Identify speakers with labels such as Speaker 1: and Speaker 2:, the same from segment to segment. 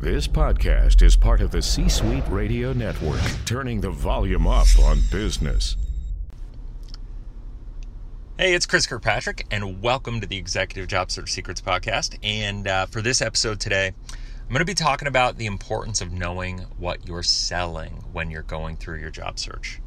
Speaker 1: This podcast is part of the C Suite Radio Network, turning the volume up on business.
Speaker 2: Hey, it's Chris Kirkpatrick, and welcome to the Executive Job Search Secrets Podcast. And uh, for this episode today, I'm going to be talking about the importance of knowing what you're selling when you're going through your job search.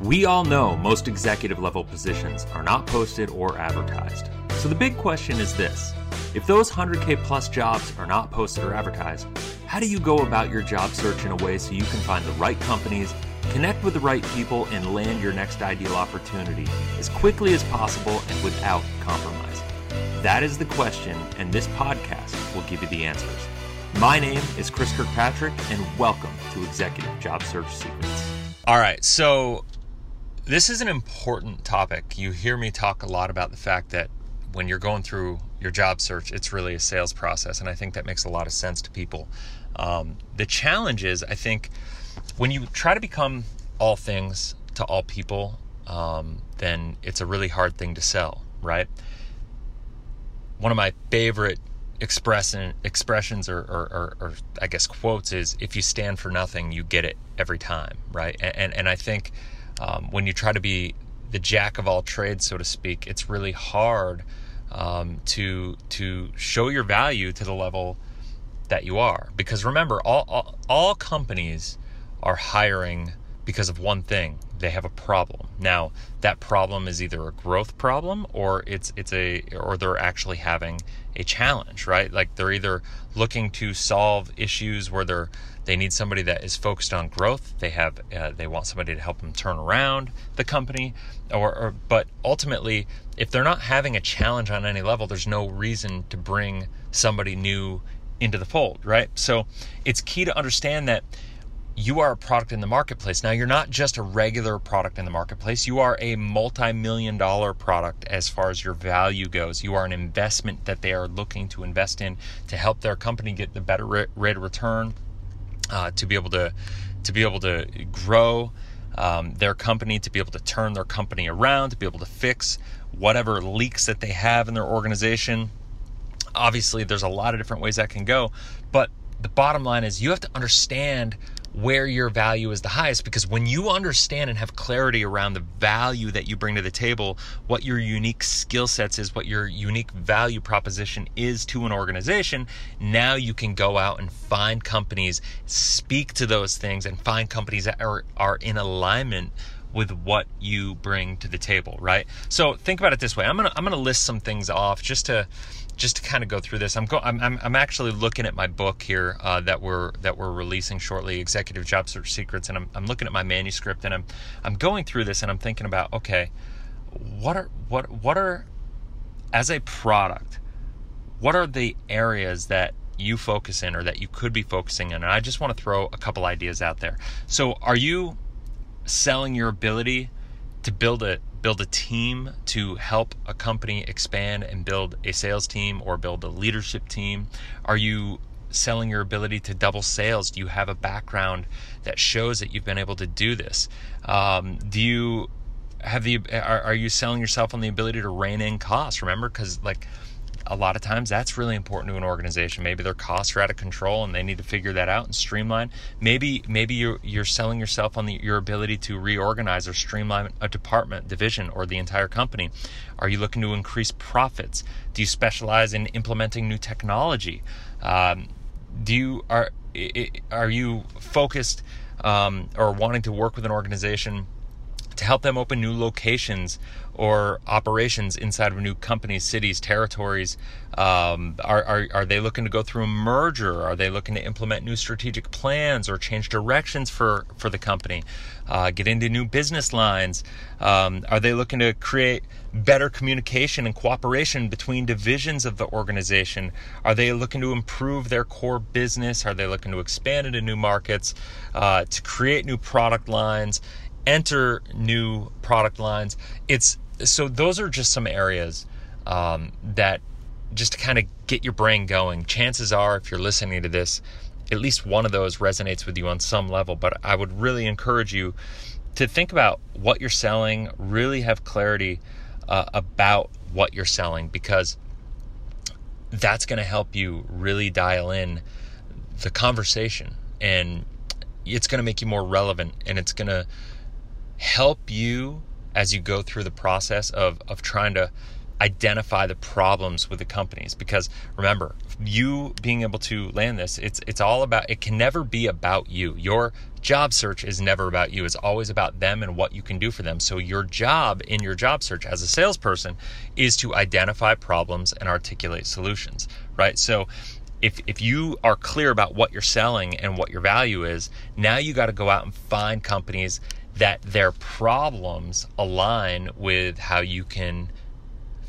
Speaker 2: We all know most executive level positions are not posted or advertised. So the big question is this if those 100K plus jobs are not posted or advertised, how do you go about your job search in a way so you can find the right companies, connect with the right people, and land your next ideal opportunity as quickly as possible and without compromise? That is the question, and this podcast will give you the answers. My name is Chris Kirkpatrick, and welcome to Executive Job Search Secrets. All right, so this is an important topic. You hear me talk a lot about the fact that when you're going through your job search, it's really a sales process. And I think that makes a lot of sense to people. Um, the challenge is, I think, when you try to become all things to all people, um, then it's a really hard thing to sell, right? One of my favorite expression, expressions or, or, or, or, I guess quotes is if you stand for nothing, you get it every time, right? And, and, and I think um, when you try to be the jack of all trades, so to speak, it's really hard um, to to show your value to the level that you are. Because remember, all, all, all companies are hiring because of one thing they have a problem. Now that problem is either a growth problem or it's it's a or they're actually having a challenge right? Like they're either looking to solve issues where they're they need somebody that is focused on growth they have uh, they want somebody to help them turn around the company or, or but ultimately if they're not having a challenge on any level there's no reason to bring somebody new into the fold right? So it's key to understand that you are a product in the marketplace. Now, you're not just a regular product in the marketplace, you are a multi million dollar product as far as your value goes. You are an investment that they are looking to invest in to help their company get the better rate of return, uh, to be able to, to be able to grow. Um, their company to be able to turn their company around, to be able to fix whatever leaks that they have in their organization. Obviously, there's a lot of different ways that can go, but the bottom line is you have to understand where your value is the highest because when you understand and have clarity around the value that you bring to the table, what your unique skill sets is, what your unique value proposition is to an organization, now you can go out and find companies, speak to those things, and find companies that are, are in alignment with what you bring to the table, right? So think about it this way. I'm gonna I'm gonna list some things off just to just to kind of go through this, I'm, go, I'm, I'm, I'm actually looking at my book here uh, that we're that we're releasing shortly, Executive Job Search Secrets, and I'm, I'm looking at my manuscript and I'm I'm going through this and I'm thinking about okay, what are what what are as a product, what are the areas that you focus in or that you could be focusing in? And I just want to throw a couple ideas out there. So, are you selling your ability to build a build a team to help a company expand and build a sales team or build a leadership team? Are you selling your ability to double sales? Do you have a background that shows that you've been able to do this? Um, do you have the are, are you selling yourself on the ability to rein in costs? Remember, because like a lot of times that's really important to an organization. Maybe their costs are out of control and they need to figure that out and streamline. Maybe maybe you're you're selling yourself on the, your ability to reorganize or streamline a department, division, or the entire company. Are you looking to increase profits? Do you specialize in implementing new technology? Um, do you are are you focused um, or wanting to work with an organization? To help them open new locations or operations inside of new companies, cities, territories? Um, are, are, are they looking to go through a merger? Are they looking to implement new strategic plans or change directions for, for the company? Uh, get into new business lines? Um, are they looking to create better communication and cooperation between divisions of the organization? Are they looking to improve their core business? Are they looking to expand into new markets, uh, to create new product lines? Enter new product lines. It's so those are just some areas um, that just to kind of get your brain going. Chances are, if you're listening to this, at least one of those resonates with you on some level. But I would really encourage you to think about what you're selling, really have clarity uh, about what you're selling because that's going to help you really dial in the conversation and it's going to make you more relevant and it's going to help you as you go through the process of, of trying to identify the problems with the companies. Because remember you being able to land this it's it's all about it can never be about you. Your job search is never about you. It's always about them and what you can do for them. So your job in your job search as a salesperson is to identify problems and articulate solutions right? So if if you are clear about what you're selling and what your value is now you got to go out and find companies that their problems align with how you can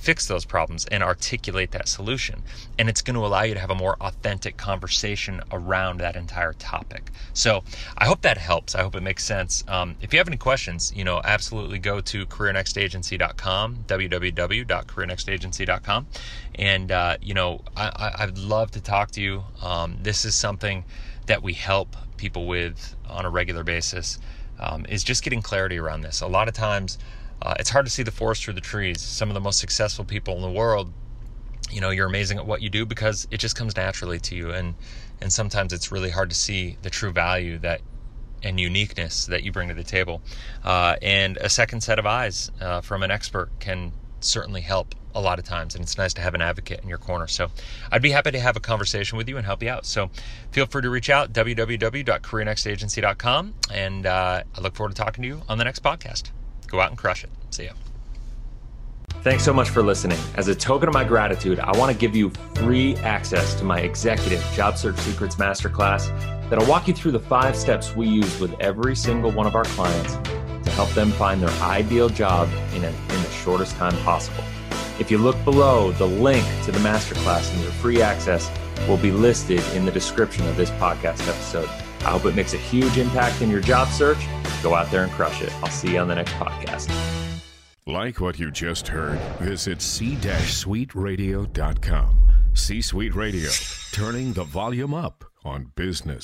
Speaker 2: fix those problems and articulate that solution. And it's going to allow you to have a more authentic conversation around that entire topic. So I hope that helps. I hope it makes sense. Um, if you have any questions, you know, absolutely go to careernextagency.com, www.careernextagency.com. And, uh, you know, I, I'd love to talk to you. Um, this is something that we help people with on a regular basis. Um, is just getting clarity around this. A lot of times, uh, it's hard to see the forest through the trees. Some of the most successful people in the world, you know, you're amazing at what you do because it just comes naturally to you, and and sometimes it's really hard to see the true value that and uniqueness that you bring to the table. Uh, and a second set of eyes uh, from an expert can certainly help a lot of times and it's nice to have an advocate in your corner so i'd be happy to have a conversation with you and help you out so feel free to reach out www.careernextagency.com and uh, i look forward to talking to you on the next podcast Go out and crush it. See ya. Thanks so much for listening. As a token of my gratitude, I want to give you free access to my executive Job Search Secrets Masterclass that'll walk you through the five steps we use with every single one of our clients to help them find their ideal job in, a, in the shortest time possible. If you look below, the link to the masterclass and your free access will be listed in the description of this podcast episode. I hope it makes a huge impact in your job search. Go out there and crush it. I'll see you on the next podcast.
Speaker 1: Like what you just heard, visit c-suiteradio.com. C-Suite Radio, turning the volume up on business.